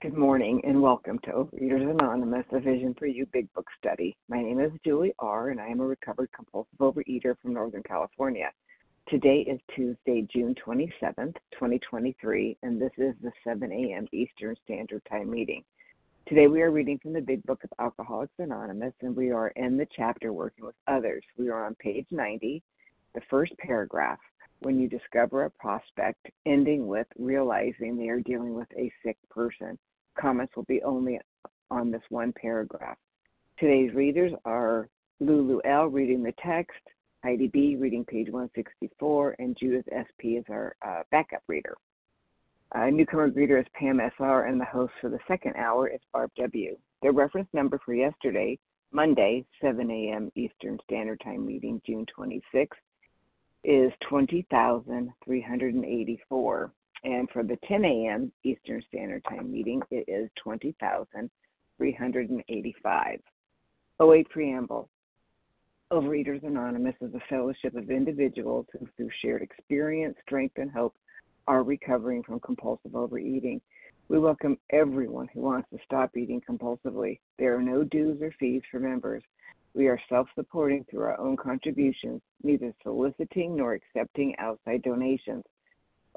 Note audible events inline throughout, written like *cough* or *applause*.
Good morning and welcome to Overeaters Anonymous, a Vision for You Big Book Study. My name is Julie R., and I am a recovered compulsive overeater from Northern California. Today is Tuesday, June 27th, 2023, and this is the 7 a.m. Eastern Standard Time meeting. Today we are reading from the Big Book of Alcoholics Anonymous, and we are in the chapter Working with Others. We are on page 90, the first paragraph, when you discover a prospect, ending with realizing they are dealing with a sick person comments will be only on this one paragraph. Today's readers are Lulu L. reading the text, Heidi B. reading page 164, and Judith S.P. is our uh, backup reader. Uh, newcomer greeter is Pam S.R., and the host for the second hour is Barb W. The reference number for yesterday, Monday, 7 a.m. Eastern Standard Time meeting, June 26th, is 20,384. And for the 10 a.m. Eastern Standard Time meeting, it is 20,385. OA Preamble Overeaters Anonymous is a fellowship of individuals who, through shared experience, strength, and hope, are recovering from compulsive overeating. We welcome everyone who wants to stop eating compulsively. There are no dues or fees for members. We are self supporting through our own contributions, neither soliciting nor accepting outside donations.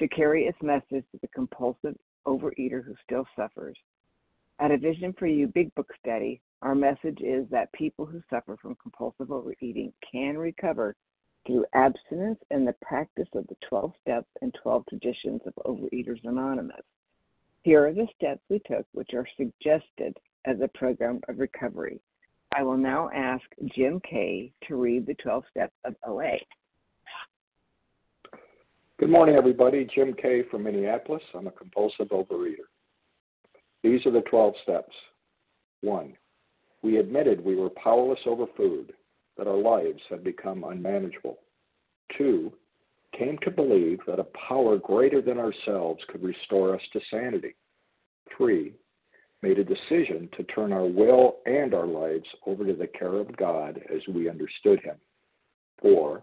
to carry its message to the compulsive overeater who still suffers. At a Vision for You Big Book study, our message is that people who suffer from compulsive overeating can recover through abstinence and the practice of the 12 steps and 12 traditions of Overeaters Anonymous. Here are the steps we took, which are suggested as a program of recovery. I will now ask Jim Kay to read the 12 steps of OA. Good morning, everybody. Jim Kay from Minneapolis. I'm a compulsive overeater. These are the 12 steps. One, we admitted we were powerless over food, that our lives had become unmanageable. Two, came to believe that a power greater than ourselves could restore us to sanity. Three, made a decision to turn our will and our lives over to the care of God as we understood Him. Four,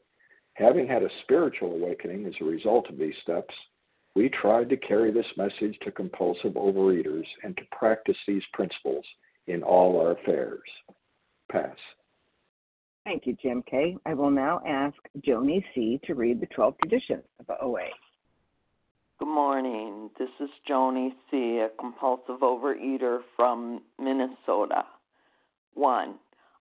Having had a spiritual awakening as a result of these steps, we tried to carry this message to compulsive overeaters and to practice these principles in all our affairs. Pass. Thank you, Jim K. I will now ask Joni C. to read the 12 traditions of OA. Good morning. This is Joni C., a compulsive overeater from Minnesota. One,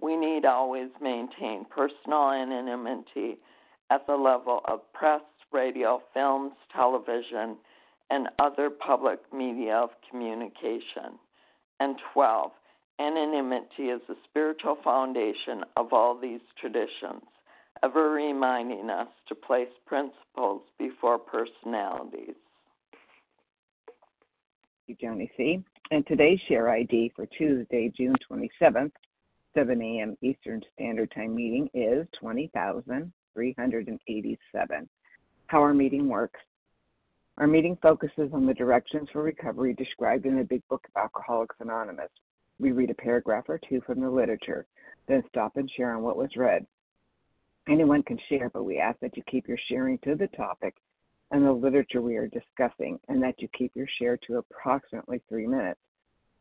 we need always maintain personal anonymity at the level of press, radio, films, television, and other public media of communication. And 12, anonymity is the spiritual foundation of all these traditions, ever reminding us to place principles before personalities. Thank you, Joni C. And today's share ID for Tuesday, June 27th, 7 a.m. Eastern Standard Time meeting is 20,387. How our meeting works. Our meeting focuses on the directions for recovery described in the Big Book of Alcoholics Anonymous. We read a paragraph or two from the literature, then stop and share on what was read. Anyone can share, but we ask that you keep your sharing to the topic and the literature we are discussing, and that you keep your share to approximately three minutes.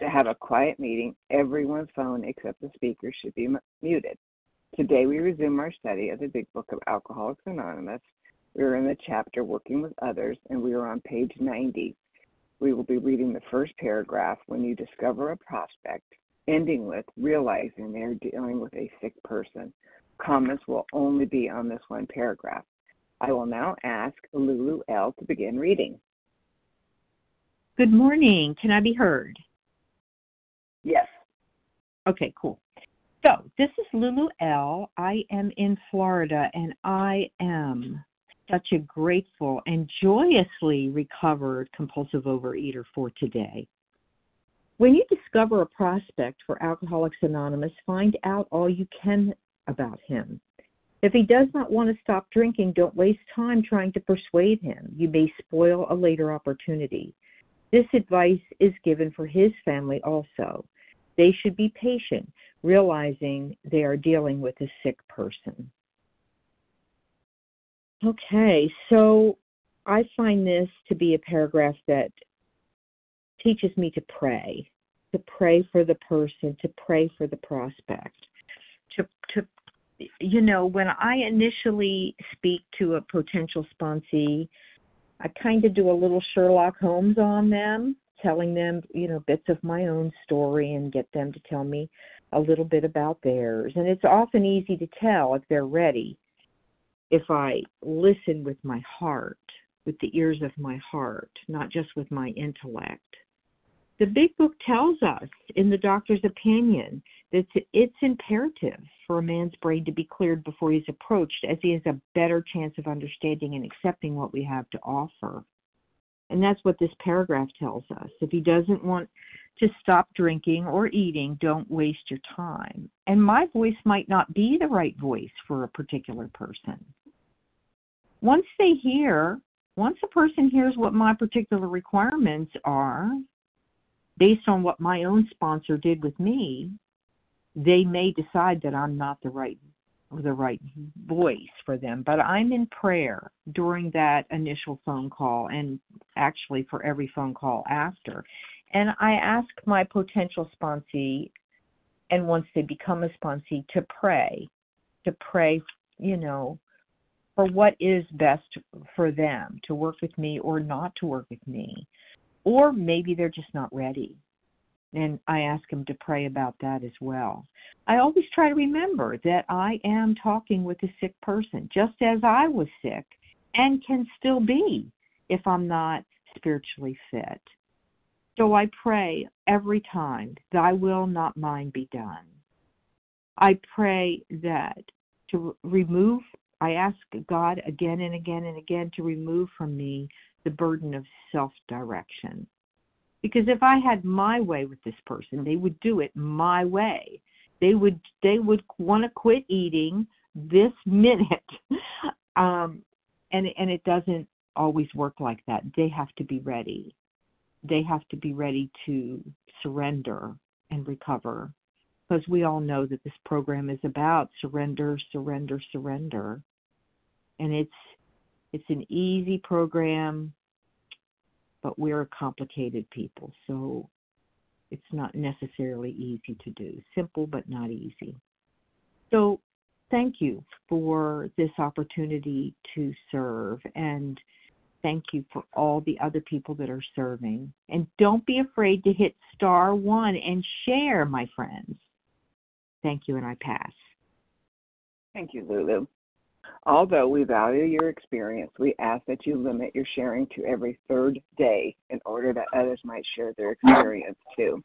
to have a quiet meeting, everyone's phone except the speaker should be muted. Today we resume our study of the Big Book of Alcoholics Anonymous. We are in the chapter Working with Others, and we are on page 90. We will be reading the first paragraph when you discover a prospect, ending with realizing they are dealing with a sick person. Comments will only be on this one paragraph. I will now ask Lulu L. to begin reading. Good morning. Can I be heard? Yes. Okay, cool. So this is Lulu L. I am in Florida and I am such a grateful and joyously recovered compulsive overeater for today. When you discover a prospect for Alcoholics Anonymous, find out all you can about him. If he does not want to stop drinking, don't waste time trying to persuade him. You may spoil a later opportunity. This advice is given for his family also. They should be patient, realizing they are dealing with a sick person. Okay, so I find this to be a paragraph that teaches me to pray, to pray for the person, to pray for the prospect, to to you know, when I initially speak to a potential sponsee, I kind of do a little Sherlock Holmes on them telling them, you know, bits of my own story and get them to tell me a little bit about theirs. And it's often easy to tell if they're ready if I listen with my heart, with the ears of my heart, not just with my intellect. The Big Book tells us in the doctor's opinion that it's imperative for a man's brain to be cleared before he's approached, as he has a better chance of understanding and accepting what we have to offer. And that's what this paragraph tells us. If he doesn't want to stop drinking or eating, don't waste your time. And my voice might not be the right voice for a particular person. Once they hear, once a person hears what my particular requirements are, based on what my own sponsor did with me, they may decide that I'm not the right the right voice for them, but I'm in prayer during that initial phone call and actually for every phone call after. And I ask my potential sponsee, and once they become a sponsee, to pray, to pray, you know, for what is best for them to work with me or not to work with me. Or maybe they're just not ready. And I ask them to pray about that as well. I always try to remember that I am talking with a sick person, just as I was sick and can still be if I'm not spiritually fit. So I pray every time, Thy will, not mine, be done. I pray that to remove I ask God again and again and again to remove from me the burden of self direction. Because if I had my way with this person, they would do it my way. They would they would want to quit eating this *laughs* minute. um, and and it doesn't always work like that. They have to be ready. They have to be ready to surrender and recover because we all know that this program is about surrender, surrender, surrender. And it's it's an easy program, but we're a complicated people, so it's not necessarily easy to do. Simple but not easy. So thank you for this opportunity to serve and thank you for all the other people that are serving. And don't be afraid to hit star one and share, my friends. Thank you, and I pass. Thank you, Lulu. Although we value your experience, we ask that you limit your sharing to every third day in order that others might share their experience too.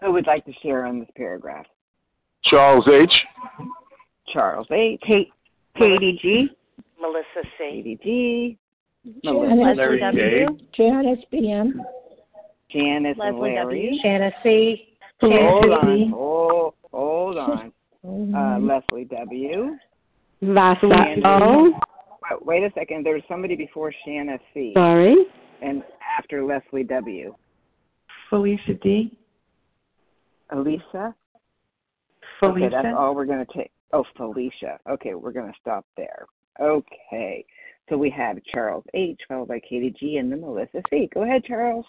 Who would like to share on this paragraph? Charles H. Charles H. Kate, Katie G. Melissa C. Katie G. Janice Larry K. Janice BM. Janice and Leslie Larry. W. Shanna C. Hold on. C. Oh, hold on. Uh, Leslie W. Vasco. Oh. Oh. Wait, wait a second. There was somebody before Shanna C. Sorry. and after Leslie W. Felicia D. Elisa. Felicia. Okay, that's all we're going to take. Oh, Felicia. Okay, we're going to stop there. Okay. So we have Charles H, followed by Katie G, and then Melissa C. Go ahead, Charles.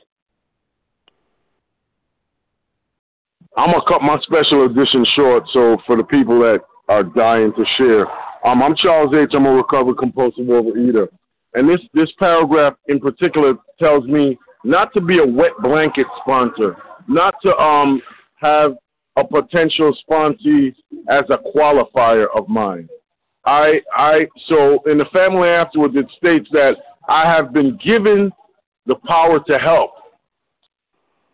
I'm gonna cut my special edition short, so for the people that are dying to share, um, I'm Charles H. I'm a recovered compulsive overeater, and this this paragraph in particular tells me not to be a wet blanket sponsor, not to um have a potential sponsee as a qualifier of mine. I I so in the family afterwards it states that I have been given the power to help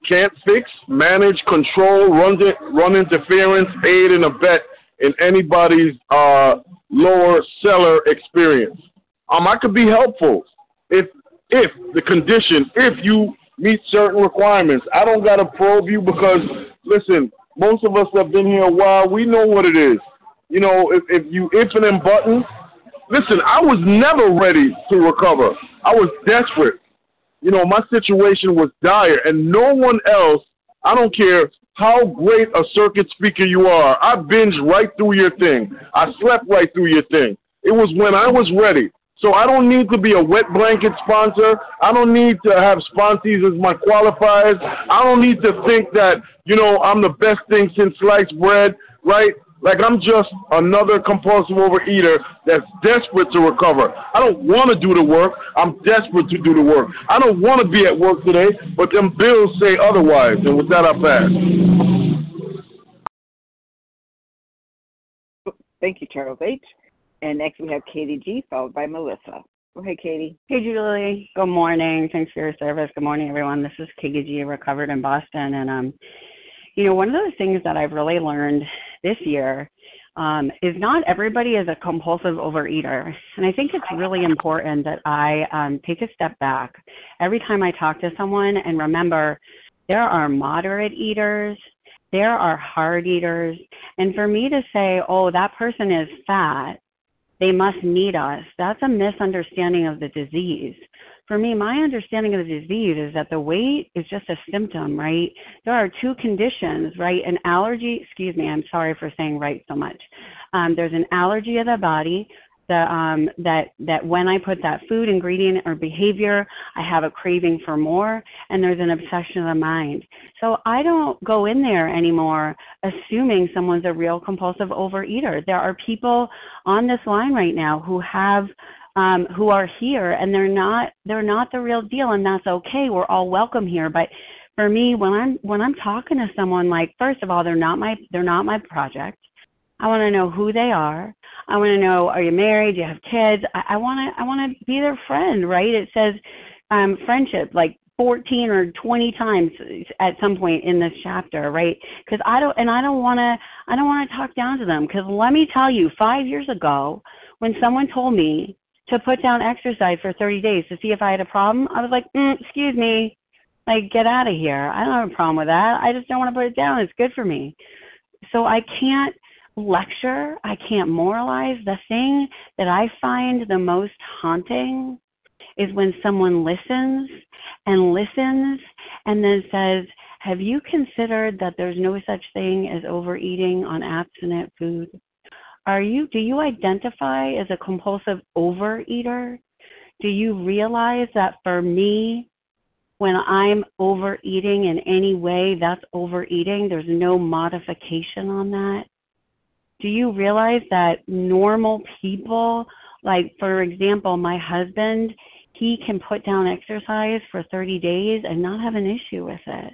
can't fix, manage, control, run, run interference, aid, and abet in anybody's uh, lower seller experience. Um, I could be helpful if if the condition, if you meet certain requirements. I don't gotta probe you because listen, most of us have been here a while. We know what it is. You know, if, if you ifing and button, listen, I was never ready to recover. I was desperate you know, my situation was dire, and no one else, I don't care how great a circuit speaker you are, I binged right through your thing. I slept right through your thing. It was when I was ready. So I don't need to be a wet blanket sponsor. I don't need to have sponsees as my qualifiers. I don't need to think that, you know, I'm the best thing since sliced bread, right? Like I'm just another compulsive overeater that's desperate to recover. I don't want to do the work. I'm desperate to do the work. I don't want to be at work today, but them bills say otherwise. And with that, I pass. Thank you, Charles H. And next we have Katie G, followed by Melissa. Go ahead, Katie. Hey, Julie. Good morning. Thanks for your service. Good morning, everyone. This is Katie G, recovered in Boston. And, um, you know, one of the things that I've really learned this year um, is not everybody is a compulsive overeater. And I think it's really important that I um, take a step back every time I talk to someone and remember there are moderate eaters, there are hard eaters. And for me to say, oh, that person is fat, they must need us, that's a misunderstanding of the disease. For me, my understanding of the disease is that the weight is just a symptom, right? There are two conditions, right? An allergy, excuse me, I'm sorry for saying right so much. Um, there's an allergy of the body, the um that that when I put that food ingredient or behavior, I have a craving for more and there's an obsession of the mind. So I don't go in there anymore assuming someone's a real compulsive overeater. There are people on this line right now who have um who are here and they're not they're not the real deal and that's okay. We're all welcome here, but for me when I'm when I'm talking to someone like first of all they're not my they're not my project. I want to know who they are. I want to know are you married? Do you have kids? I want to I want to be their friend, right? It says um friendship like 14 or 20 times at some point in this chapter, right? Cuz I don't and I don't want to I don't want to talk down to them cuz let me tell you 5 years ago when someone told me to put down exercise for 30 days to see if I had a problem, I was like, mm, "Excuse me. Like get out of here. I don't have a problem with that. I just don't want to put it down. It's good for me." So I can't lecture, I can't moralize. The thing that I find the most haunting is when someone listens and listens and then says, Have you considered that there's no such thing as overeating on abstinent food? Are you do you identify as a compulsive overeater? Do you realize that for me, when I'm overeating in any way, that's overeating. There's no modification on that do you realize that normal people, like for example, my husband, he can put down exercise for 30 days and not have an issue with it.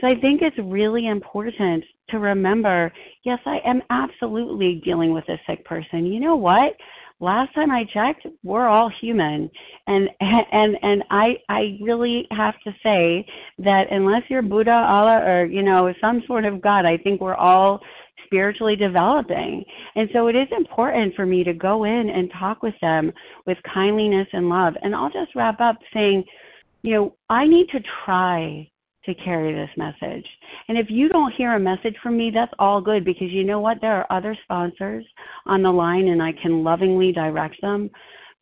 So I think it's really important to remember, yes, I am absolutely dealing with a sick person. You know what? Last time I checked, we're all human. And *laughs* and and I I really have to say that unless you're Buddha, Allah or you know some sort of god, I think we're all spiritually developing. And so it is important for me to go in and talk with them with kindliness and love. And I'll just wrap up saying, you know, I need to try to carry this message. And if you don't hear a message from me, that's all good because you know what? There are other sponsors on the line and I can lovingly direct them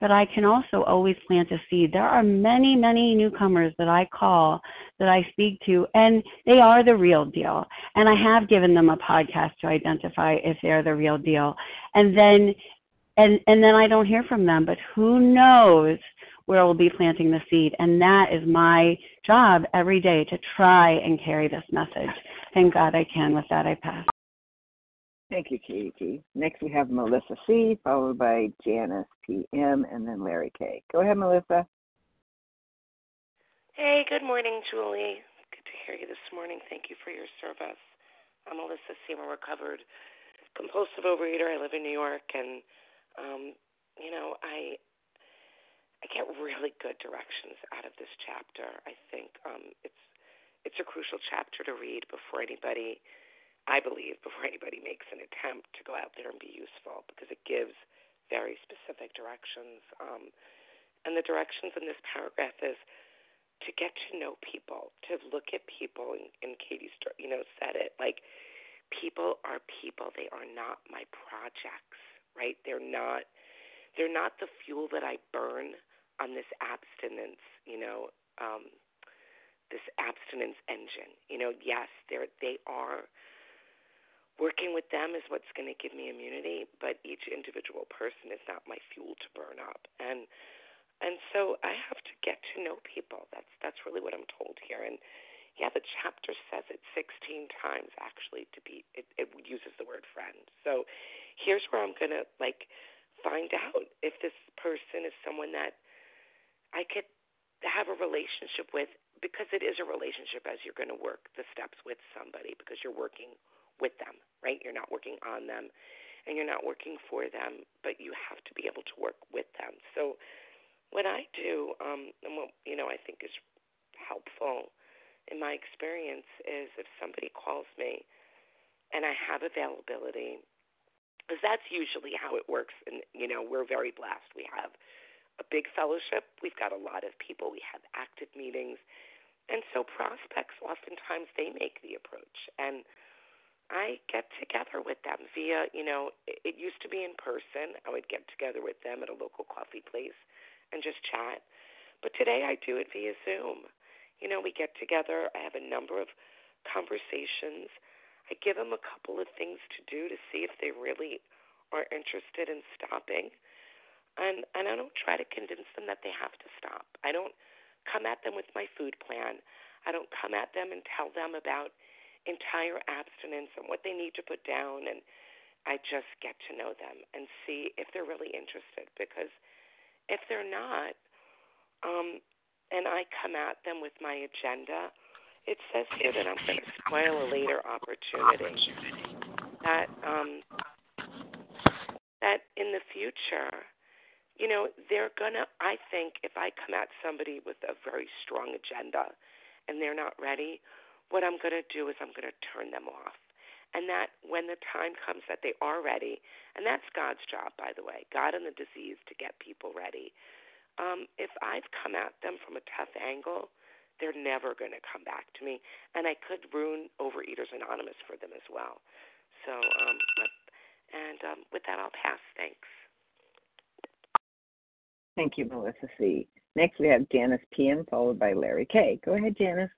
but I can also always plant a seed. There are many, many newcomers that I call, that I speak to, and they are the real deal. And I have given them a podcast to identify if they're the real deal. And then and and then I don't hear from them, but who knows where we'll be planting the seed. And that is my job every day to try and carry this message. Thank God I can. With that I pass. Thank you, Katie. Next, we have Melissa C., followed by Janice P.M., and then Larry K. Go ahead, Melissa. Hey, good morning, Julie. Good to hear you this morning. Thank you for your service. I'm Melissa C. I'm a recovered compulsive overeater. I live in New York, and um, you know, I I get really good directions out of this chapter. I think um, it's it's a crucial chapter to read before anybody I believe, before anybody makes an attempt to go out there and be useful because it gives very specific directions. Um, and the directions in this paragraph is to get to know people, to look at people, and, and Katie, you know, said it like people are people. They are not my projects, right? They're not. They're not the fuel that I burn on this abstinence, you know, um, this abstinence engine. You know, yes, they're they are working with them is what's going to give me immunity, but each individual person is not my fuel to burn up. And and so I have to get to know people. That's that's really what I'm told here. And yeah, the chapter says it 16 times actually to be it, it uses the word friend. So here's where I'm going to like find out if this person is someone that I could have a relationship with because it is a relationship as you're going to work the steps with somebody because you're working with them, right? You're not working on them and you're not working for them, but you have to be able to work with them. So what I do, um, and what you know I think is helpful in my experience is if somebody calls me and I have availability, because that's usually how it works. And you know we're very blessed. We have a big fellowship. We've got a lot of people. We have active meetings, and so prospects oftentimes they make the approach and I get together with them via, you know, it, it used to be in person. I would get together with them at a local coffee place and just chat. But today I do it via Zoom. You know, we get together. I have a number of conversations. I give them a couple of things to do to see if they really are interested in stopping. And and I don't try to convince them that they have to stop. I don't come at them with my food plan. I don't come at them and tell them about entire abstinence and what they need to put down and I just get to know them and see if they're really interested because if they're not um and I come at them with my agenda, it says here that I'm going to spoil a later opportunity. That um, that in the future, you know, they're gonna. I think if I come at somebody with a very strong agenda, and they're not ready, what I'm to do is I'm to turn them off. And that when the time comes that they are ready, and that's God's job, by the way, God and the disease to get people ready. Um, if I've come at them from a tough angle, they're never going to come back to me, and I could ruin Overeaters Anonymous for them as well. So, um, and um, with that, I'll pass. Thanks. Thank you, Melissa C. Next, we have Janice PM, followed by Larry K. Go ahead, Janice.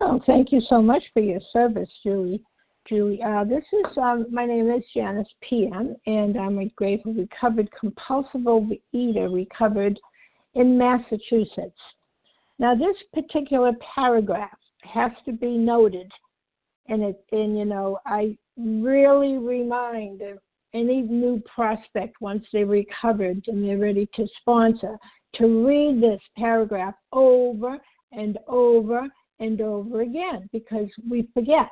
Oh, thank you so much for your service, Julie. Julie, uh, this is um, my name is Janice PM, and I'm a grateful recovered compulsive overeater, recovered in Massachusetts. Now, this particular paragraph has to be noted, and it, and you know, I really remind any new prospect once they're recovered and they're ready to sponsor to read this paragraph over and over and over again because we forget.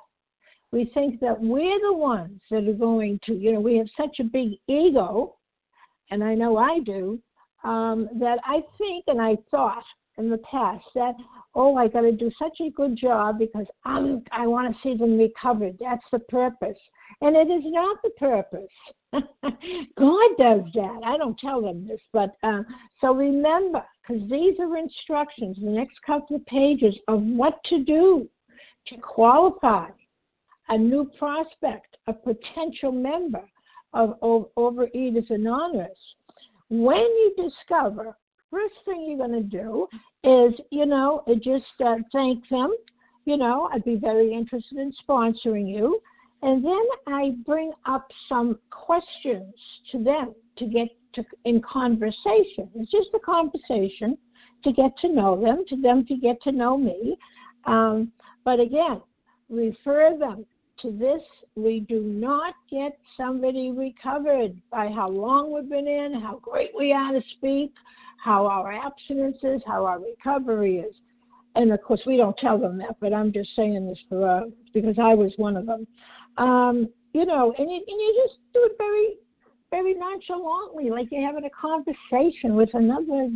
We think that we're the ones that are going to, you know, we have such a big ego, and I know I do, um, that I think and I thought in the past that oh I got to do such a good job because I'm I want to see them recovered. That's the purpose, and it is not the purpose. *laughs* God does that. I don't tell them this, but uh, so remember because these are instructions. The next couple of pages of what to do to qualify a new prospect, a potential member of, of Overeaters Anonymous. When you discover first thing you're going to do is, you know, just uh, thank them. You know, I'd be very interested in sponsoring you. And then I bring up some questions to them to get to in conversation. It's just a conversation to get to know them, to them to get to know me. Um, but again, refer them to this. We do not get somebody recovered by how long we've been in, how great we are to speak, how our abstinence is, how our recovery is. And of course, we don't tell them that, but I'm just saying this for uh, because I was one of them. Um, you know, and you, and you just do it very, very nonchalantly, like you're having a conversation with another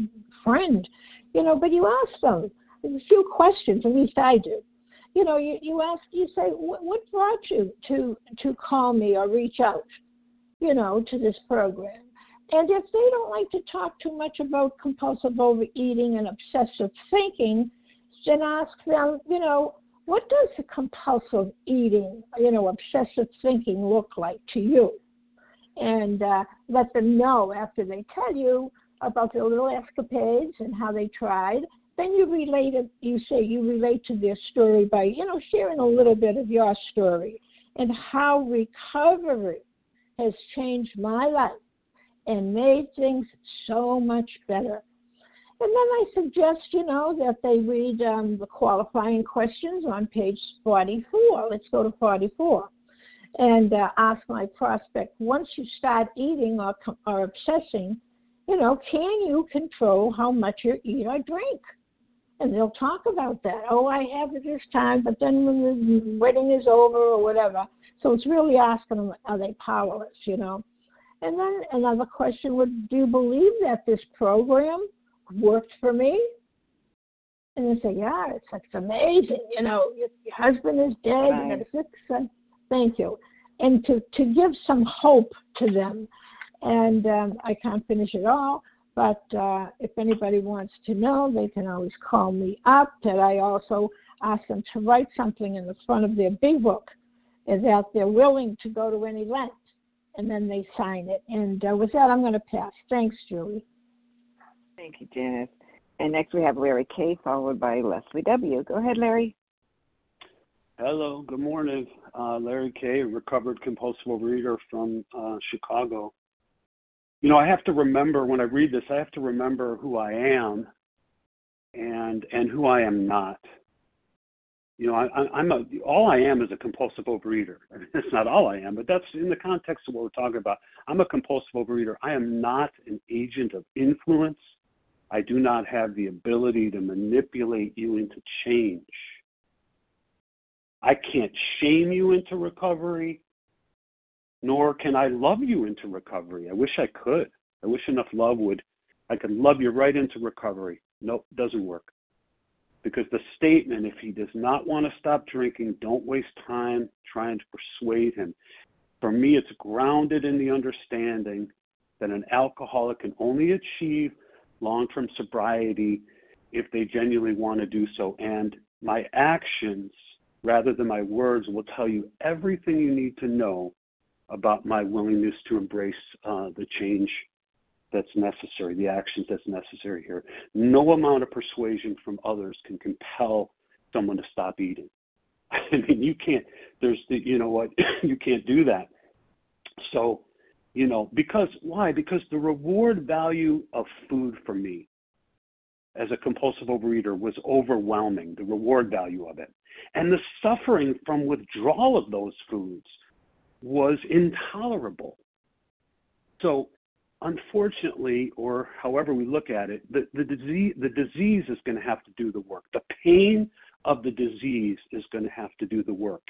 friend, you know. But you ask them a few questions, at least I do. You know, you, you ask, you say, what, brought you to to call me or reach out, you know, to this program? And if they don't like to talk too much about compulsive overeating and obsessive thinking, then ask them, you know, what does the compulsive eating, you know, obsessive thinking look like to you? And uh, let them know after they tell you about their little escapades and how they tried. Then you relate it, you say you relate to their story by, you know, sharing a little bit of your story and how recovery has changed my life and made things so much better. And then I suggest, you know, that they read um, the qualifying questions on page 44. Let's go to 44. And uh, ask my prospect once you start eating or, or obsessing, you know, can you control how much you eat or drink? And they'll talk about that. Oh, I have it this time, but then when the wedding is over or whatever. So it's really asking them, are they powerless, you know? And then another question would do you believe that this program worked for me? And they say, yeah, it's, it's amazing. You know, your, your husband is dead. Right. You got six son. Thank you. And to, to give some hope to them. And um, I can't finish it all, but uh, if anybody wants to know, they can always call me up. That I also ask them to write something in the front of their big book that they're willing to go to any length and then they sign it. And uh, with that, I'm going to pass. Thanks, Julie. Thank you, Janice. And next we have Larry K, followed by Leslie W. Go ahead, Larry. Hello, good morning. Uh, Larry K, recovered compulsive overeater from uh, Chicago. You know, I have to remember when I read this, I have to remember who I am and and who I am not. You know, I, I'm a all I am is a compulsive overeater. I mean, that's not all I am, but that's in the context of what we're talking about. I'm a compulsive overeater. I am not an agent of influence. I do not have the ability to manipulate you into change. I can't shame you into recovery, nor can I love you into recovery. I wish I could. I wish enough love would, I could love you right into recovery. Nope, doesn't work. Because the statement, if he does not want to stop drinking, don't waste time trying to persuade him. For me, it's grounded in the understanding that an alcoholic can only achieve long term sobriety if they genuinely want to do so. And my actions rather than my words will tell you everything you need to know about my willingness to embrace uh, the change that's necessary, the actions that's necessary here. No amount of persuasion from others can compel someone to stop eating. *laughs* I mean, you can't. There's the, you know what, *coughs* you can't do that. So, you know, because why? Because the reward value of food for me as a compulsive overeater was overwhelming, the reward value of it. And the suffering from withdrawal of those foods was intolerable. So, unfortunately, or however we look at it, the, the, disease, the disease is going to have to do the work. The pain of the disease is going to have to do the work.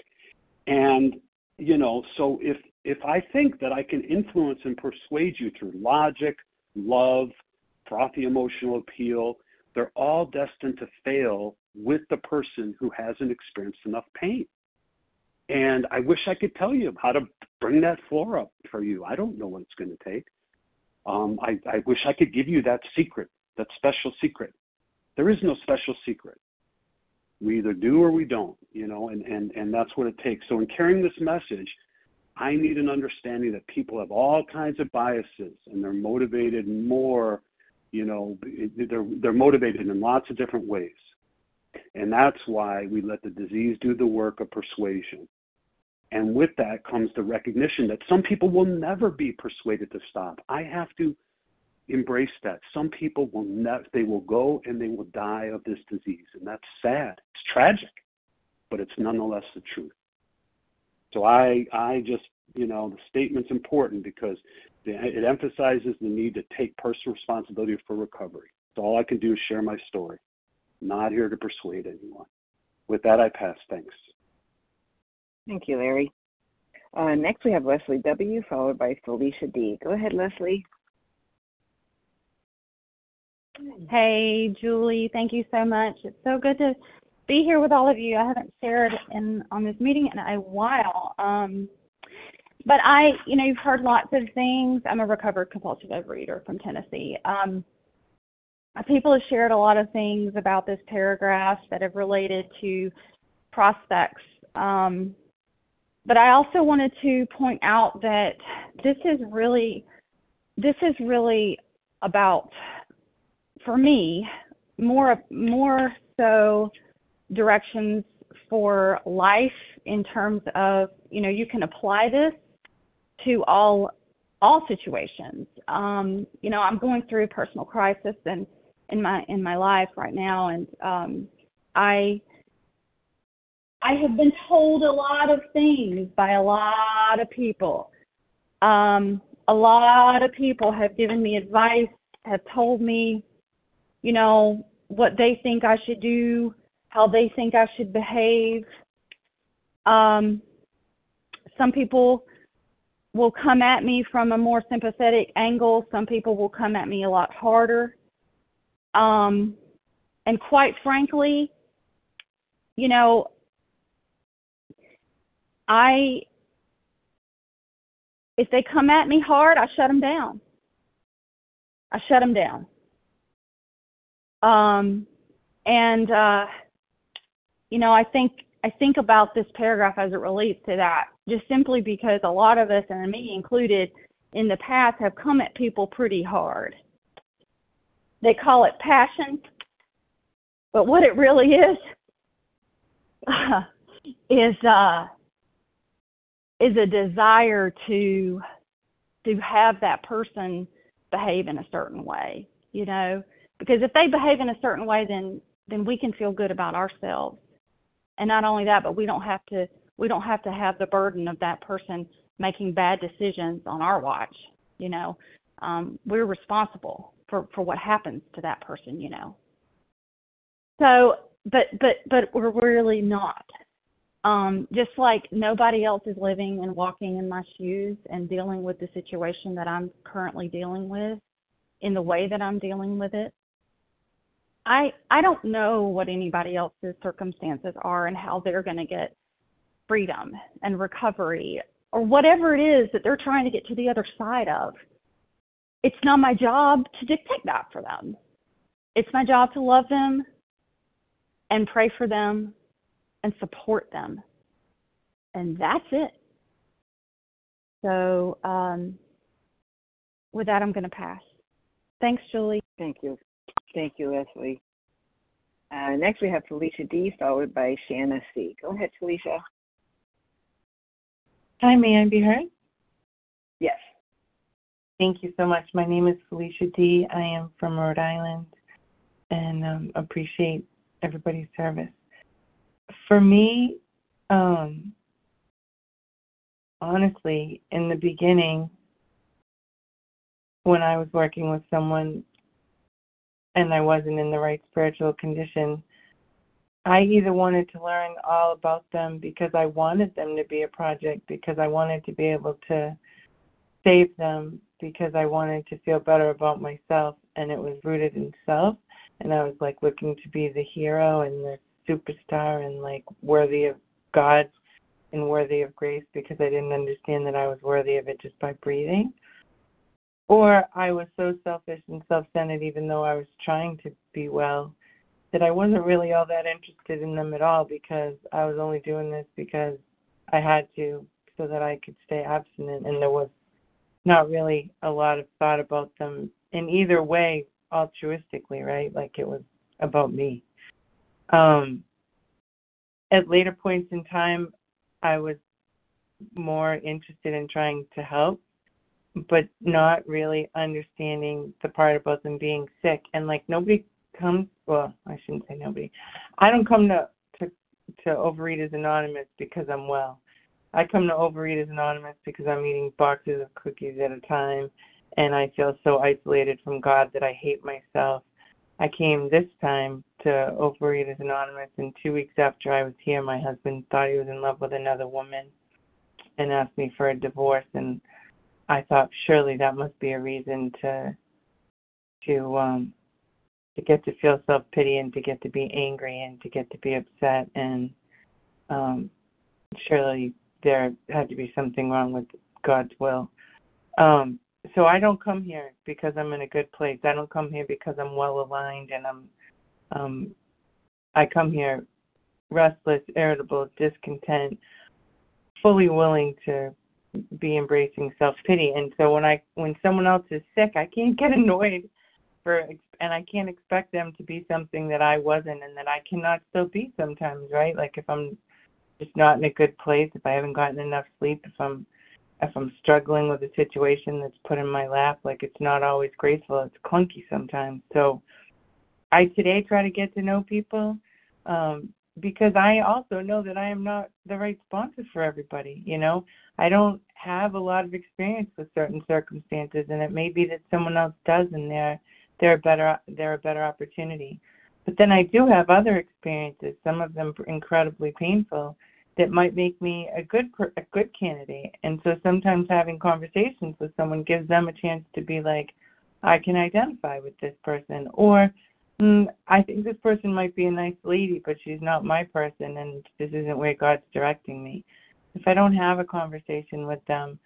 And, you know, so if, if I think that I can influence and persuade you through logic, love, frothy emotional appeal, they're all destined to fail with the person who hasn't experienced enough pain. And I wish I could tell you how to bring that floor up for you. I don't know what it's going to take. Um, I, I wish I could give you that secret, that special secret. There is no special secret. We either do or we don't, you know, and, and, and that's what it takes. So in carrying this message, I need an understanding that people have all kinds of biases and they're motivated more you know they're they're motivated in lots of different ways and that's why we let the disease do the work of persuasion and with that comes the recognition that some people will never be persuaded to stop i have to embrace that some people will never they will go and they will die of this disease and that's sad it's tragic but it's nonetheless the truth so i i just you know the statement's important because it emphasizes the need to take personal responsibility for recovery. So all I can do is share my story. not here to persuade anyone. With that, I pass. Thanks. Thank you, Larry. Uh, next, we have Leslie W., followed by Felicia D. Go ahead, Leslie. Hey, Julie. Thank you so much. It's so good to be here with all of you. I haven't shared in on this meeting in a while. Um, but I, you know, you've heard lots of things. I'm a recovered compulsive overeater from Tennessee. Um, people have shared a lot of things about this paragraph that have related to prospects. Um, but I also wanted to point out that this is really, this is really about, for me, more more so directions for life in terms of you know you can apply this to all all situations. Um, you know, I'm going through a personal crisis and in my in my life right now, and um, I I have been told a lot of things by a lot of people. Um, a lot of people have given me advice, have told me, you know, what they think I should do, how they think I should behave. Um, some people will come at me from a more sympathetic angle. Some people will come at me a lot harder. Um, and quite frankly, you know, I, if they come at me hard, I shut them down. I shut them down. Um, and, uh, you know, I think, I think about this paragraph as it relates to that just simply because a lot of us, and me included, in the past have come at people pretty hard. They call it passion, But what it really is *laughs* is uh, is a desire to to have that person behave in a certain way, you know, because if they behave in a certain way, then then we can feel good about ourselves, and not only that, but we don't have to we don't have to have the burden of that person making bad decisions on our watch, you know. Um, we're responsible for for what happens to that person, you know. So, but but but we're really not. Um, just like nobody else is living and walking in my shoes and dealing with the situation that I'm currently dealing with in the way that I'm dealing with it. I I don't know what anybody else's circumstances are and how they're going to get freedom and recovery or whatever it is that they're trying to get to the other side of. It's not my job to dictate that for them. It's my job to love them and pray for them and support them. And that's it. So, um, with that, I'm going to pass. Thanks, Julie. Thank you. Thank you, Leslie. Uh, next, we have Felicia D, followed by Shanna C. Go ahead, Felicia. Hi, may I be heard? Yes. Thank you so much. My name is Felicia D. I am from Rhode Island and um, appreciate everybody's service for me, um, honestly, in the beginning, when I was working with someone and I wasn't in the right spiritual condition, I either wanted to learn all about them because I wanted them to be a project, because I wanted to be able to save them, because I wanted to feel better about myself, and it was rooted in self. And I was like looking to be the hero and the superstar and like worthy of God and worthy of grace because I didn't understand that I was worthy of it just by breathing. Or I was so selfish and self centered, even though I was trying to be well, that I wasn't really all that interested in them at all because I was only doing this because I had to so that I could stay abstinent. And there was not really a lot of thought about them in either way altruistically, right? Like it was about me. Um, at later points in time, I was more interested in trying to help, but not really understanding the part about them being sick. And like nobody comes, well, I shouldn't say nobody. I don't come to to to Overeaters Anonymous because I'm well. I come to Overeaters Anonymous because I'm eating boxes of cookies at a time, and I feel so isolated from God that I hate myself I came this time to Overeaters Anonymous, and two weeks after I was here, my husband thought he was in love with another woman and asked me for a divorce. And I thought surely that must be a reason to to um to get to feel self pity and to get to be angry and to get to be upset and um surely there had to be something wrong with God's will. Um so I don't come here because I'm in a good place. I don't come here because I'm well aligned and I'm um I come here restless, irritable, discontent, fully willing to be embracing self-pity. And so when I when someone else is sick, I can't get *laughs* annoyed for and I can't expect them to be something that I wasn't and that I cannot still be sometimes, right? Like if I'm just not in a good place, if I haven't gotten enough sleep, if I'm if I'm struggling with a situation that's put in my lap, like it's not always graceful, it's clunky sometimes. So I today try to get to know people um, because I also know that I am not the right sponsor for everybody. You know, I don't have a lot of experience with certain circumstances, and it may be that someone else does, and they're they're a better they're a better opportunity. But then I do have other experiences, some of them incredibly painful, that might make me a good a good candidate. And so sometimes having conversations with someone gives them a chance to be like, I can identify with this person, or mm, I think this person might be a nice lady, but she's not my person, and this isn't where God's directing me. If I don't have a conversation with them,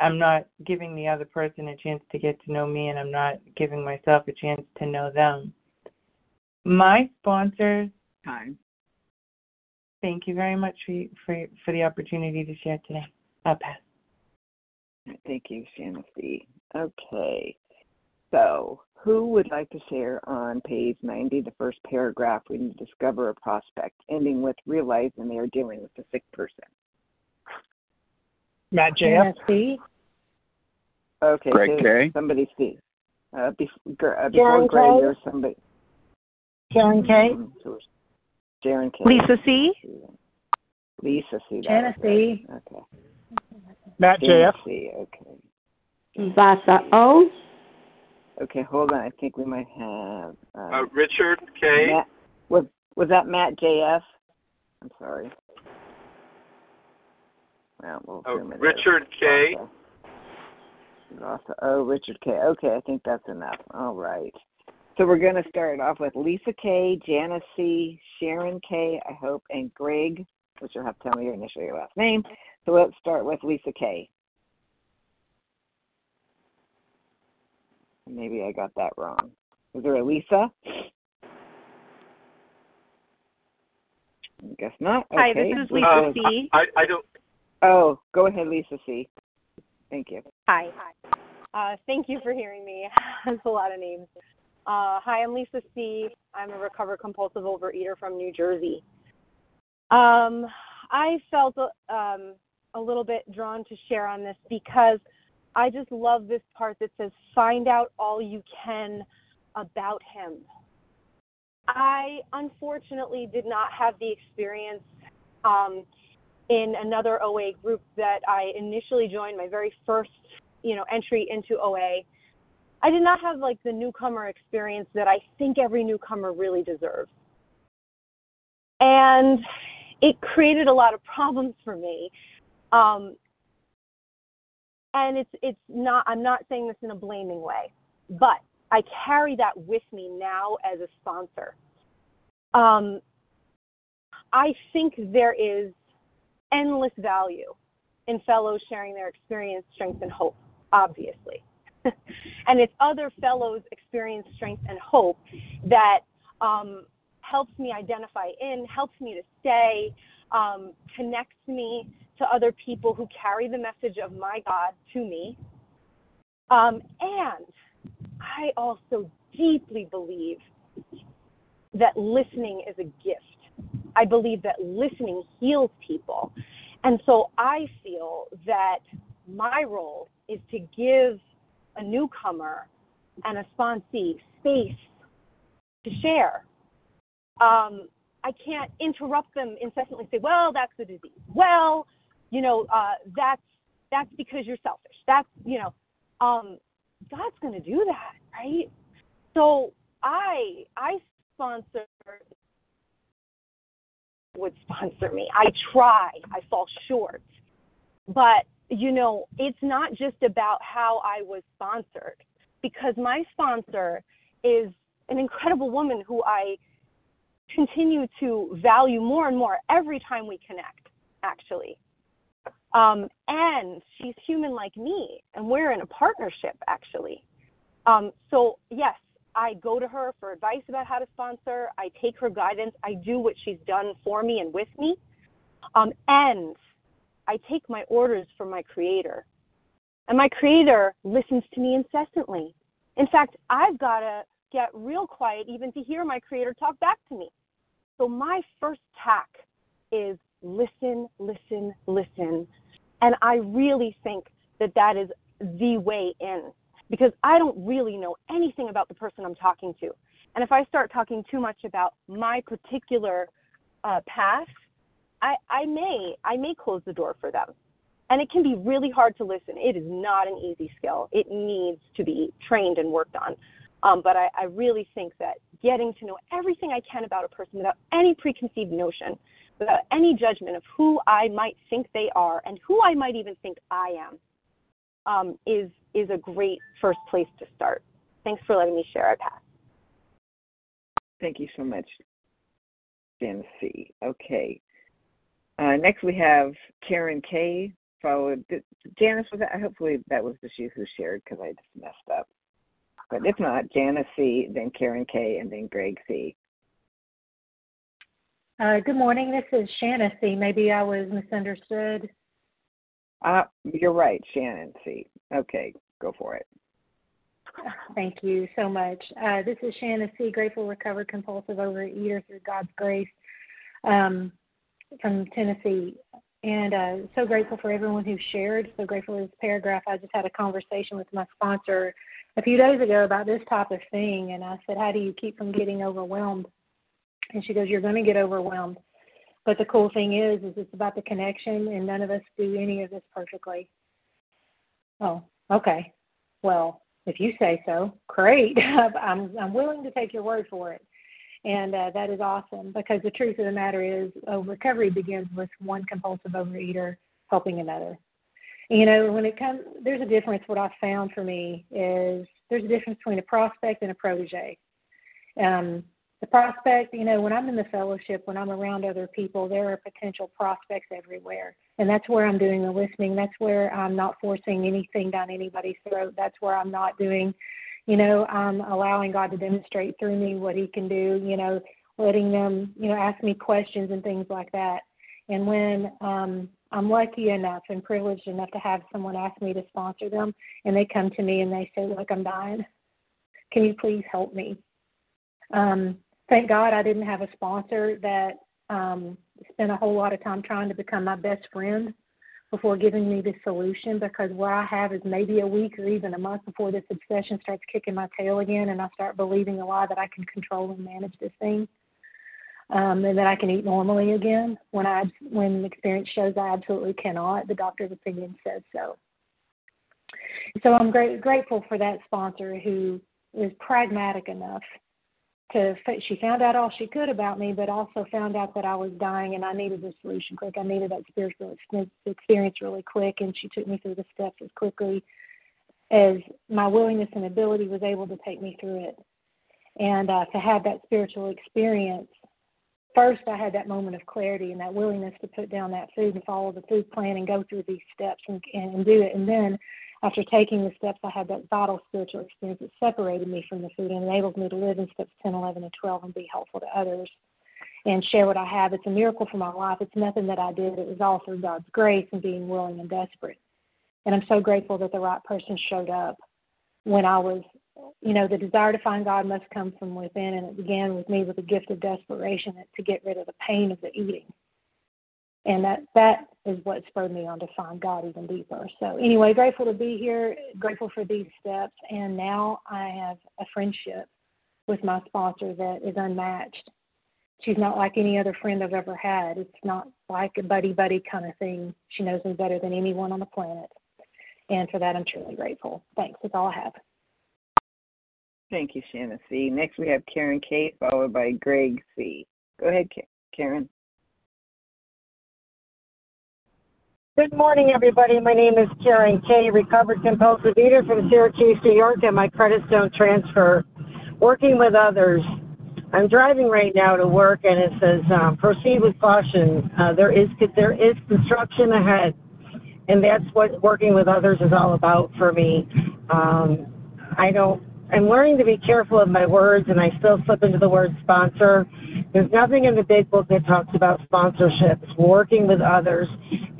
I'm not giving the other person a chance to get to know me, and I'm not giving myself a chance to know them. My sponsors time Thank you very much for for for the opportunity to share today. I'll pass. Thank you, Shannon C. Okay. So Who would like to share on page 90, the first paragraph, when you discover a prospect, ending with realizing they are dealing with a sick person? Matt J.F. C. Okay, Greg so K. somebody see. Uh, bef- gr- uh, before Greg, there's somebody. Karen K. So Sharon K. Lisa C. Lisa C. that Janice was right. C. Okay. Matt Janice J.F. Okay. Vasa O. Okay, hold on. I think we might have. Uh, Uh, Richard K. Matt, was was that Matt JF? I'm sorry. Well, we'll Oh, assume it is. Richard K. Vasa. Vasa. Oh, Richard K. Okay, I think that's enough. All right. So we're going to start off with Lisa K, Janice C, Sharon K, I hope, and Greg, which you'll have to tell me your initial your last name. So let's start with Lisa K. Maybe I got that wrong. Is there a Lisa? I guess not. Hi, this is Lisa Um, C. I, I don't. Oh, go ahead, Lisa C. Thank you. Hi. Uh, thank you for hearing me. *laughs* That's a lot of names. Uh, hi, I'm Lisa C. I'm a recovered compulsive overeater from New Jersey. Um, I felt um, a little bit drawn to share on this because I just love this part that says, find out all you can about him. I unfortunately did not have the experience um, in another OA group that I initially joined, my very first, you know, entry into OA. I did not have like the newcomer experience that I think every newcomer really deserves. And it created a lot of problems for me. Um, and it's it's not I'm not saying this in a blaming way, but I carry that with me now as a sponsor. Um, I think there is endless value in fellows sharing their experience, strength, and hope, obviously. *laughs* and it's other fellows' experience, strength, and hope that um, helps me identify in, helps me to stay, um, connects me to other people who carry the message of my God to me. Um, and I also deeply believe that listening is a gift. I believe that listening heals people. And so I feel that my role is to give a newcomer and a sponsee space to share. Um, I can't interrupt them incessantly say, well, that's the disease. Well, you know, uh, that's that's because you're selfish. That's you know, um, God's going to do that, right? So I I sponsor would sponsor me. I try. I fall short. But you know, it's not just about how I was sponsored because my sponsor is an incredible woman who I continue to value more and more every time we connect, actually. Um, and she's human like me, and we're in a partnership, actually. Um, so, yes, I go to her for advice about how to sponsor. I take her guidance. I do what she's done for me and with me. Um, and I take my orders from my creator. And my creator listens to me incessantly. In fact, I've got to get real quiet even to hear my creator talk back to me. So my first tack is listen, listen, listen. And I really think that that is the way in because I don't really know anything about the person I'm talking to. And if I start talking too much about my particular uh, path, I, I may I may close the door for them. And it can be really hard to listen. It is not an easy skill. It needs to be trained and worked on. Um, but I, I really think that getting to know everything I can about a person without any preconceived notion, without any judgment of who I might think they are and who I might even think I am, um, is is a great first place to start. Thanks for letting me share. I pass. Thank you so much, Janice. Okay. Uh, next we have Karen K. Followed Janice was that? Hopefully that was just you who shared because I just messed up. But if not, Janice C. Then Karen K. And then Greg C. Uh, good morning. This is Shanna C. Maybe I was misunderstood. Uh, you're right, Shannon C. Okay, go for it. *laughs* Thank you so much. Uh, this is Shanna C., grateful, recovered, compulsive overeater through God's grace um, from Tennessee. And uh, so grateful for everyone who shared. So grateful for this paragraph. I just had a conversation with my sponsor a few days ago about this type of thing. And I said, How do you keep from getting overwhelmed? And she goes, You're going to get overwhelmed. But the cool thing is, is it's about the connection, and none of us do any of this perfectly. Oh, okay. Well, if you say so, great. *laughs* I'm I'm willing to take your word for it, and uh, that is awesome because the truth of the matter is, uh, recovery begins with one compulsive overeater helping another. You know, when it comes, there's a difference. What I've found for me is there's a difference between a prospect and a protege. Um, the prospect, you know, when I'm in the fellowship, when I'm around other people, there are potential prospects everywhere. And that's where I'm doing the listening. That's where I'm not forcing anything down anybody's throat. That's where I'm not doing, you know, I'm allowing God to demonstrate through me what He can do, you know, letting them, you know, ask me questions and things like that. And when um, I'm lucky enough and privileged enough to have someone ask me to sponsor them, and they come to me and they say, Look, I'm dying. Can you please help me? Um, thank God I didn't have a sponsor that um, spent a whole lot of time trying to become my best friend before giving me the solution because what I have is maybe a week or even a month before this obsession starts kicking my tail again and I start believing a lie that I can control and manage this thing. Um, and that I can eat normally again when I when experience shows I absolutely cannot. The doctor's opinion says so. So I'm great, grateful for that sponsor who is pragmatic enough to she found out all she could about me, but also found out that I was dying and I needed a solution quick. I needed that spiritual experience really quick, and she took me through the steps as quickly as my willingness and ability was able to take me through it. And uh, to have that spiritual experience, first I had that moment of clarity and that willingness to put down that food and follow the food plan and go through these steps and, and do it. And then after taking the steps, I had that vital spiritual experience that separated me from the food and enabled me to live in steps 10, 11, and 12 and be helpful to others and share what I have. It's a miracle for my life. It's nothing that I did. It was all through God's grace and being willing and desperate. And I'm so grateful that the right person showed up when I was, you know, the desire to find God must come from within. And it began with me with a gift of desperation to get rid of the pain of the eating and that that is what spurred me on to find God even deeper. So anyway, grateful to be here, grateful for these steps, and now I have a friendship with my sponsor that is unmatched. She's not like any other friend I've ever had. It's not like a buddy buddy kind of thing. She knows me better than anyone on the planet. And for that I'm truly grateful. Thanks. That's all I have. Thank you, Shanna C. Next we have Karen K, followed by Greg C. Go ahead, Karen. Good morning, everybody. My name is Karen Kay, recovered compulsive eater from Syracuse, New York, and my credits don't transfer. Working with others. I'm driving right now to work, and it says um, proceed with caution. Uh, there is there is construction ahead, and that's what working with others is all about for me. Um, I don't. I'm learning to be careful of my words, and I still slip into the word sponsor. There's nothing in the big book that talks about sponsorships, working with others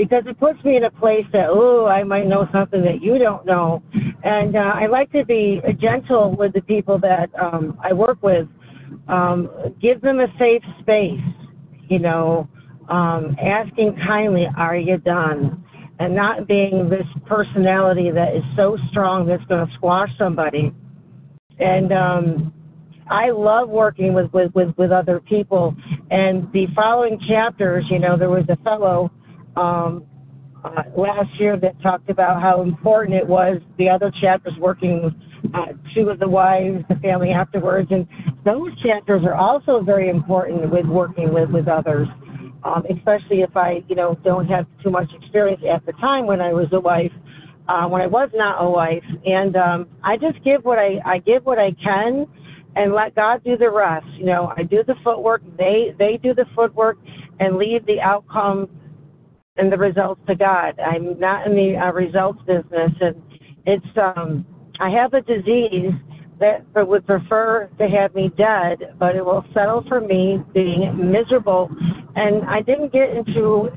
because it puts me in a place that, oh, I might know something that you don't know. And uh, I like to be gentle with the people that um, I work with, um, give them a safe space, you know, um, asking kindly, are you done? And not being this personality that is so strong that's going to squash somebody. And um, I love working with, with, with, with other people. And the following chapters, you know, there was a fellow um, uh, last year that talked about how important it was. The other chapters working with uh, two of the wives, the family afterwards, and those chapters are also very important with working with with others. Um, especially if I, you know, don't have too much experience at the time when I was a wife, uh, when I was not a wife, and um, I just give what I I give what I can, and let God do the rest. You know, I do the footwork, they they do the footwork, and leave the outcome and the results to God. I'm not in the uh, results business, and it's um, I have a disease that would prefer to have me dead, but it will settle for me being miserable. And I didn't get into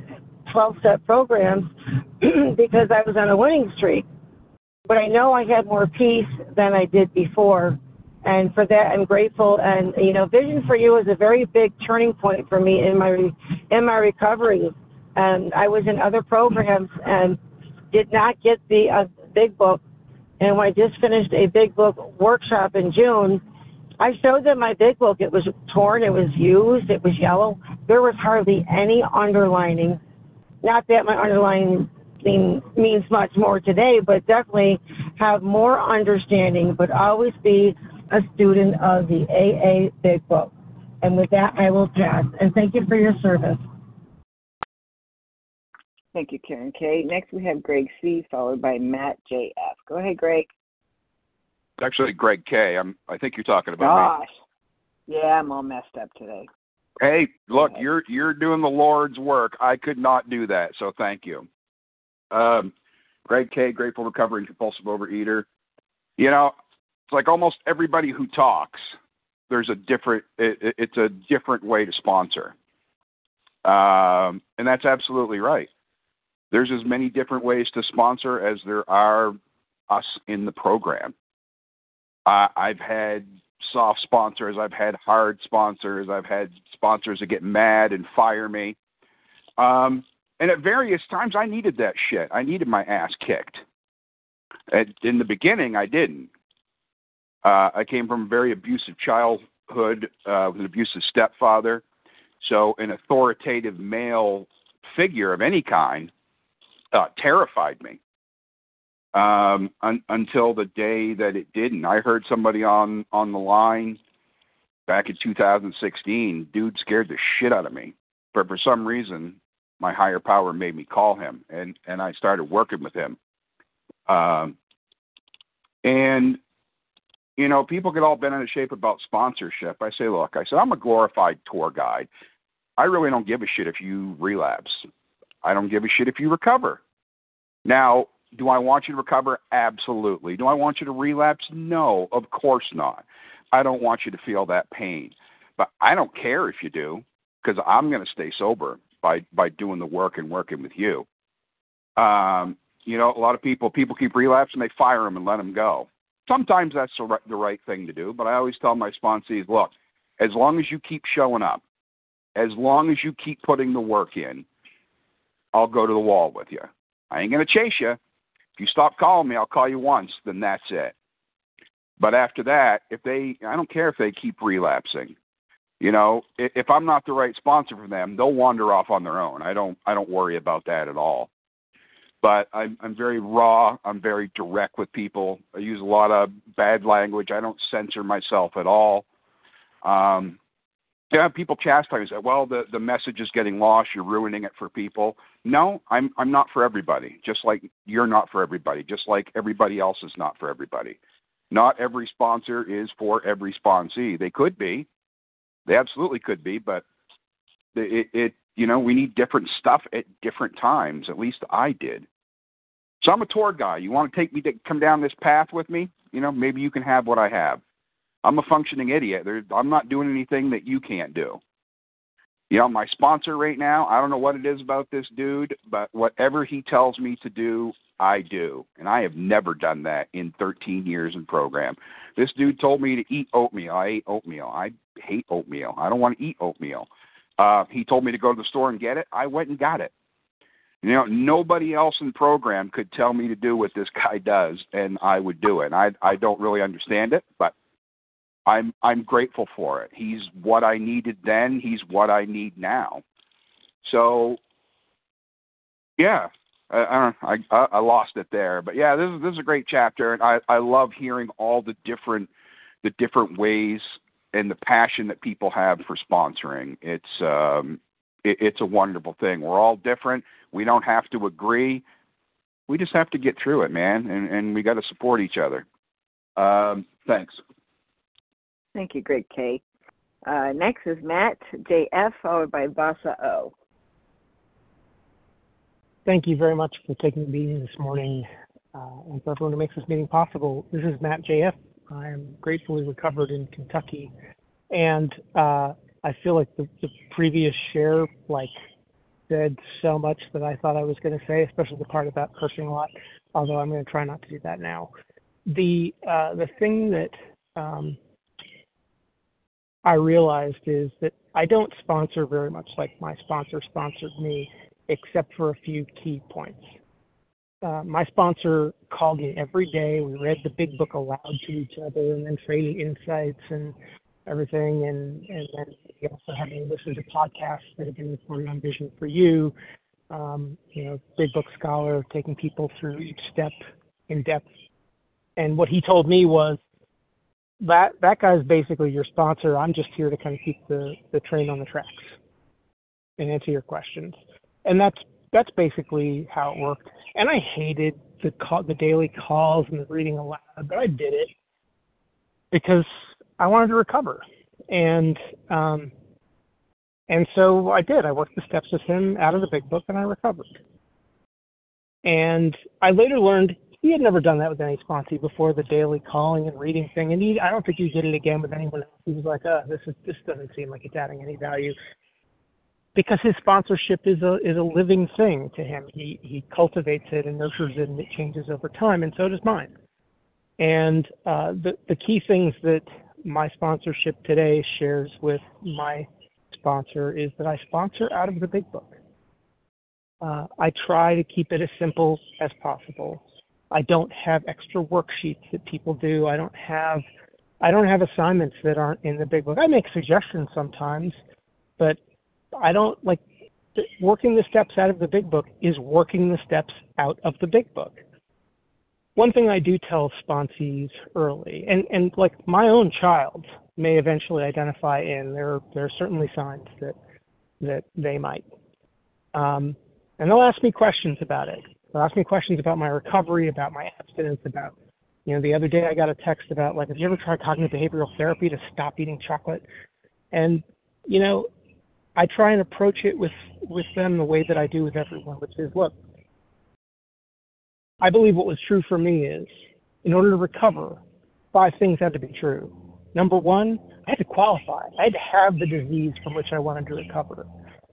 12 step programs *clears throat* because I was on a winning streak. but I know I had more peace than I did before. And for that, I'm grateful. And you know, Vision for You is a very big turning point for me in my in my recovery. And I was in other programs and did not get the uh, big book. And when I just finished a big book workshop in June, I showed them my big book. It was torn, it was used, it was yellow. There was hardly any underlining. Not that my underlining means much more today, but definitely have more understanding, but always be a student of the AA Big Book. And with that, I will pass. And thank you for your service. Thank you, Karen K. Next, we have Greg C., followed by Matt J.F. Go ahead, Greg. Actually Greg K. I'm. I think you're talking about Gosh. Me. Yeah, I'm all messed up today. Hey, look, you're you're doing the Lord's work. I could not do that, so thank you. Um, Greg K. Grateful recovering compulsive overeater. You know, it's like almost everybody who talks. There's a different. It, it's a different way to sponsor, um, and that's absolutely right. There's as many different ways to sponsor as there are us in the program. I've had soft sponsors, I've had hard sponsors, I've had sponsors that get mad and fire me. Um, and at various times, I needed that shit. I needed my ass kicked. At, in the beginning, I didn't. Uh, I came from a very abusive childhood uh, with an abusive stepfather. So, an authoritative male figure of any kind uh, terrified me um, un- until the day that it didn't. I heard somebody on on the line back in 2016. Dude scared the shit out of me, but for some reason, my higher power made me call him, and and I started working with him. Um, and you know, people get all bent out of shape about sponsorship. I say, look, I said I'm a glorified tour guide. I really don't give a shit if you relapse. I don't give a shit if you recover. Now, do I want you to recover? Absolutely. Do I want you to relapse? No, of course not. I don't want you to feel that pain. But I don't care if you do because I'm going to stay sober by by doing the work and working with you. Um, you know, a lot of people people keep relapsing, they fire them and let them go. Sometimes that's the right, the right thing to do, but I always tell my sponsees, look, as long as you keep showing up, as long as you keep putting the work in, I'll go to the wall with you. I ain't going to chase you. If you stop calling me, I'll call you once, then that's it. But after that, if they, I don't care if they keep relapsing. You know, if I'm not the right sponsor for them, they'll wander off on their own. I don't, I don't worry about that at all. But I'm, I'm very raw. I'm very direct with people. I use a lot of bad language. I don't censor myself at all. Um, yeah, people chastise that. Well, the the message is getting lost. You're ruining it for people. No, I'm I'm not for everybody. Just like you're not for everybody. Just like everybody else is not for everybody. Not every sponsor is for every sponsee. They could be. They absolutely could be, but it, it you know we need different stuff at different times. At least I did. So I'm a tour guy. You want to take me to come down this path with me? You know, maybe you can have what I have. I'm a functioning idiot. There, I'm not doing anything that you can't do. You know, my sponsor right now, I don't know what it is about this dude, but whatever he tells me to do, I do. And I have never done that in 13 years in program. This dude told me to eat oatmeal. I ate oatmeal. I hate oatmeal. I don't want to eat oatmeal. Uh, he told me to go to the store and get it. I went and got it. You know, nobody else in program could tell me to do what this guy does, and I would do it. I I don't really understand it, but I'm I'm grateful for it. He's what I needed then. He's what I need now. So, yeah, I I, I, lost it there, but yeah, this is this is a great chapter, and I I love hearing all the different the different ways and the passion that people have for sponsoring. It's um it, it's a wonderful thing. We're all different. We don't have to agree. We just have to get through it, man, and and we got to support each other. Um, thanks. Thank you, Greg K. Uh, next is Matt JF, followed by Vasa O. Thank you very much for taking the meeting this morning uh, and for everyone who makes this meeting possible. This is Matt JF. I am gratefully recovered in Kentucky, and uh, I feel like the, the previous share like said so much that I thought I was going to say, especially the part about cursing a lot. although I'm going to try not to do that now. The uh, the thing that um, I realized is that I don't sponsor very much like my sponsor sponsored me, except for a few key points. Uh, my sponsor called me every day. We read the big book aloud to each other and then traded insights and everything. And, and then we also had me listen to podcasts that have been recorded on Vision for You. Um, you know, big book scholar, taking people through each step in depth. And what he told me was that that guy's basically your sponsor. I'm just here to kind of keep the the train on the tracks and answer your questions. And that's that's basically how it worked. And I hated the call, the daily calls and the reading aloud, but I did it because I wanted to recover. And um and so I did. I worked the steps with him out of the big book and I recovered. And I later learned he had never done that with any sponsee before the daily calling and reading thing, and he I don't think he did it again with anyone else. He was like, "Uh, this is this doesn't seem like it's adding any value," because his sponsorship is a is a living thing to him. He he cultivates it and nurtures it, and it changes over time, and so does mine. And uh, the the key things that my sponsorship today shares with my sponsor is that I sponsor out of the big book. Uh, I try to keep it as simple as possible. I don't have extra worksheets that people do. I don't have I don't have assignments that aren't in the big book. I make suggestions sometimes, but I don't like working the steps out of the big book is working the steps out of the big book. One thing I do tell sponsees early, and, and like my own child may eventually identify in, there there are certainly signs that that they might. Um, and they'll ask me questions about it. They'll ask me questions about my recovery, about my abstinence, about, you know, the other day I got a text about, like, have you ever tried cognitive behavioral therapy to stop eating chocolate? And, you know, I try and approach it with, with them the way that I do with everyone, which is, look, I believe what was true for me is, in order to recover, five things had to be true. Number one, I had to qualify. I had to have the disease from which I wanted to recover.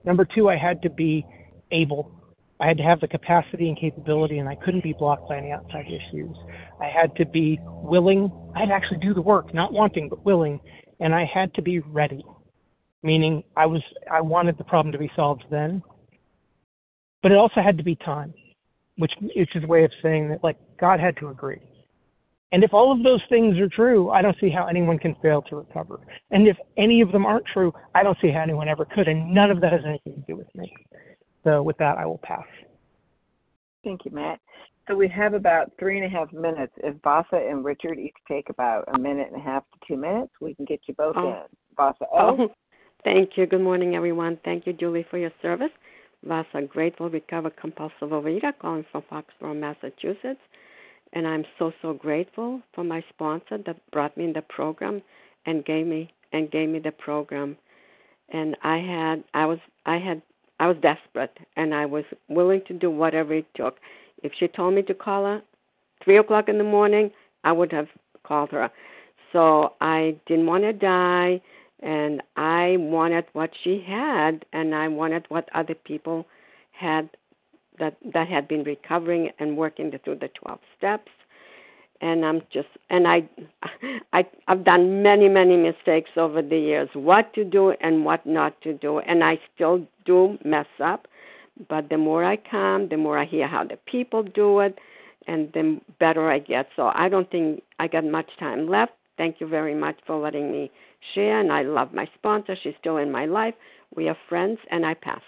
Number two, I had to be able I had to have the capacity and capability, and I couldn't be blocked by any outside issues. I had to be willing. I had to actually do the work, not wanting, but willing. And I had to be ready, meaning I was I wanted the problem to be solved then. But it also had to be time, which is a way of saying that like God had to agree. And if all of those things are true, I don't see how anyone can fail to recover. And if any of them aren't true, I don't see how anyone ever could. And none of that has anything to do with me. So with that, I will pass. Thank you, Matt. So we have about three and a half minutes. If Vasa and Richard each take about a minute and a half to two minutes, we can get you both oh. in. Vasa Oh, thank you. Good morning, everyone. Thank you, Julie, for your service. Vasa, grateful, recovered, compulsive overeater, calling from Foxborough, Massachusetts. And I'm so so grateful for my sponsor that brought me in the program and gave me and gave me the program. And I had I was I had I was desperate and I was willing to do whatever it took. If she told me to call her three o'clock in the morning, I would have called her. So I didn't want to die and I wanted what she had and I wanted what other people had that that had been recovering and working through the 12 steps and I'm just and I *laughs* I I've done many many mistakes over the years what to do and what not to do and I still do mess up but the more I come the more I hear how the people do it and the better I get. So I don't think I got much time left. Thank you very much for letting me share and I love my sponsor. She's still in my life. We are friends and I pass.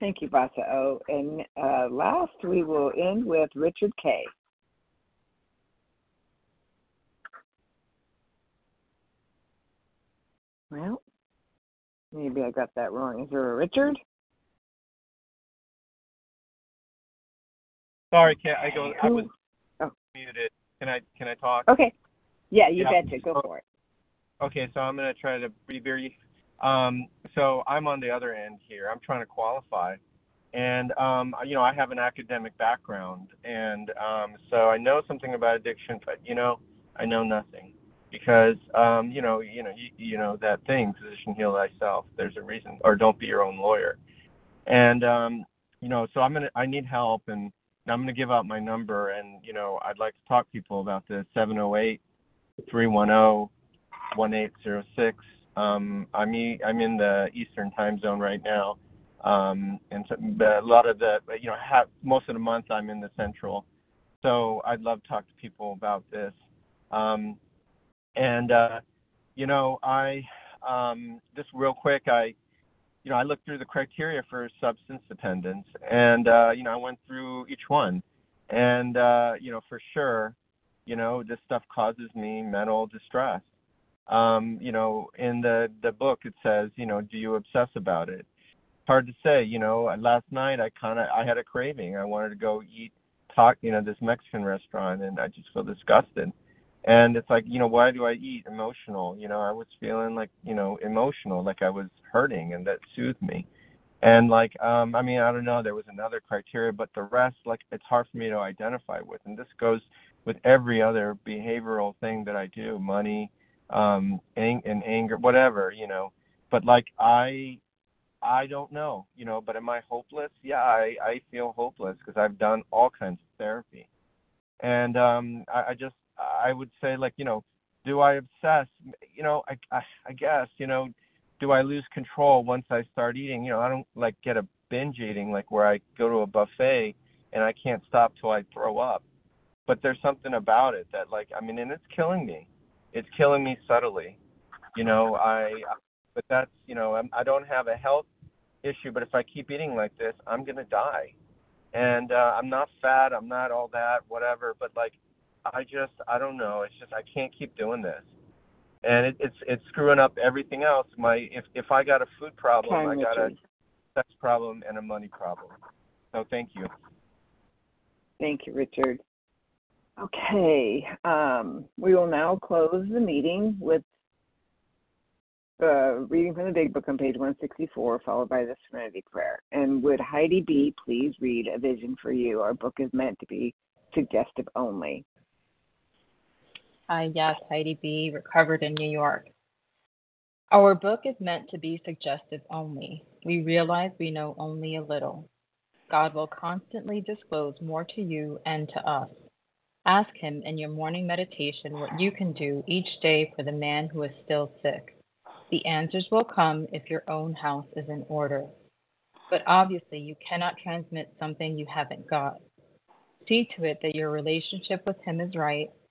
Thank you, Vasa O. And uh, last, we will end with Richard K. Well, maybe I got that wrong. Is there a Richard? Sorry, can I go? I was oh. muted. Can I can I talk? Okay. Yeah, you Yeah. betcha. Go for it. Okay, so I'm gonna try to be very. Um, so I'm on the other end here. I'm trying to qualify, and um, you know I have an academic background, and um, so I know something about addiction, but you know I know nothing because um, you know you know you, you know that thing, physician heal thyself. There's a reason, or don't be your own lawyer, and um, you know so I'm gonna I need help, and I'm to give out my number, and you know I'd like to talk to people about one eight zero six. Um, I'm I'm in the Eastern time zone right now, um, and so, a lot of the you know have, most of the month I'm in the Central. So I'd love to talk to people about this. Um, and uh, you know I um, just real quick I you know I looked through the criteria for substance dependence, and uh, you know I went through each one, and uh, you know for sure you know this stuff causes me mental distress um, you know, in the the book it says, you know, do you obsess about it? Hard to say, you know. Last night I kind of I had a craving. I wanted to go eat talk, you know, this Mexican restaurant, and I just feel disgusted. And it's like, you know, why do I eat? Emotional, you know. I was feeling like, you know, emotional, like I was hurting, and that soothed me. And like, um, I mean, I don't know. There was another criteria, but the rest, like, it's hard for me to identify with. And this goes with every other behavioral thing that I do: money, um ang- and anger whatever you know but like i i don't know you know but am i hopeless yeah i i feel hopeless because i've done all kinds of therapy and um i, I just i would say like you know do i obsess you know I, I i guess you know do i lose control once i start eating you know i don't like get a binge eating like where i go to a buffet and i can't stop till i throw up but there's something about it that like i mean and it's killing me it's killing me subtly. You know, I but that's you know I'm, I don't have a health issue, but if I keep eating like this, I'm gonna die. And uh, I'm not fat, I'm not all that, whatever. But like, I just I don't know. It's just I can't keep doing this, and it, it's it's screwing up everything else. My if if I got a food problem, Time, I got a sex problem and a money problem. So thank you. Thank you, Richard. Okay, um, we will now close the meeting with uh, reading from the Big Book on page 164, followed by the Serenity Prayer. And would Heidi B. please read A Vision for You? Our book is meant to be suggestive only. Hi, yes, Heidi B., recovered in New York. Our book is meant to be suggestive only. We realize we know only a little. God will constantly disclose more to you and to us. Ask Him in your morning meditation what you can do each day for the man who is still sick. The answers will come if your own house is in order. But obviously, you cannot transmit something you haven't got. See to it that your relationship with Him is right,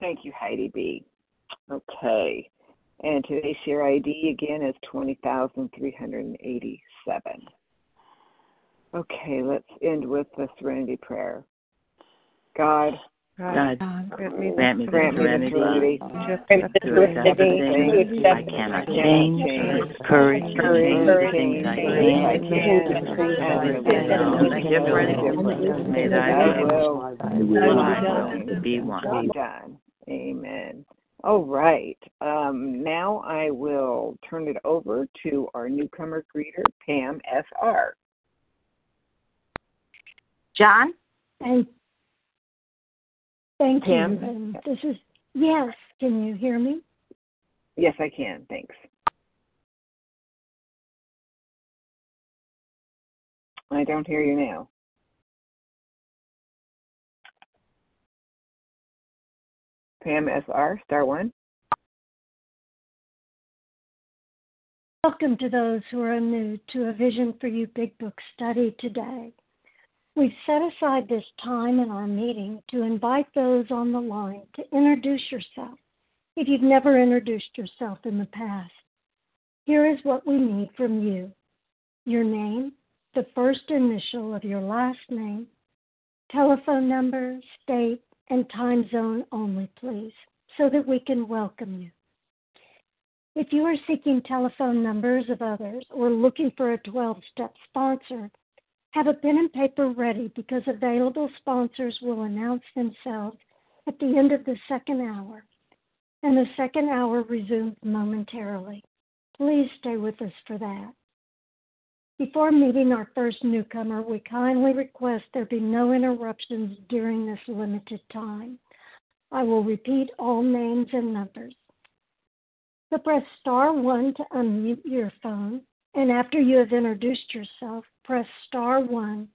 Thank you, Heidi B. Okay, and today's share ID again is 20,387. Okay, let's end with the Serenity Prayer. God, God, grant me grant me the grant me the serenity serenity to accept the things I cannot change, courage to change the things I can, and the difference. May thy will, my will be one. Be done. Amen. All right. Um, now I will turn it over to our newcomer greeter, Pam S.R. John? Thank, thank Pam? you. Um, this is yes. Can you hear me? Yes, I can. Thanks. I don't hear you now. Pam SR, star one. Welcome to those who are new to a Vision for You Big Book study today. We've set aside this time in our meeting to invite those on the line to introduce yourself if you've never introduced yourself in the past. Here is what we need from you your name, the first initial of your last name, telephone number, state, and time zone only, please, so that we can welcome you. If you are seeking telephone numbers of others or looking for a 12 step sponsor, Have a pen and paper ready because available sponsors will announce themselves at the end of the second hour, and the second hour resumes momentarily. Please stay with us for that. Before meeting our first newcomer, we kindly request there be no interruptions during this limited time. I will repeat all names and numbers. So press star one to unmute your phone, and after you have introduced yourself, press star one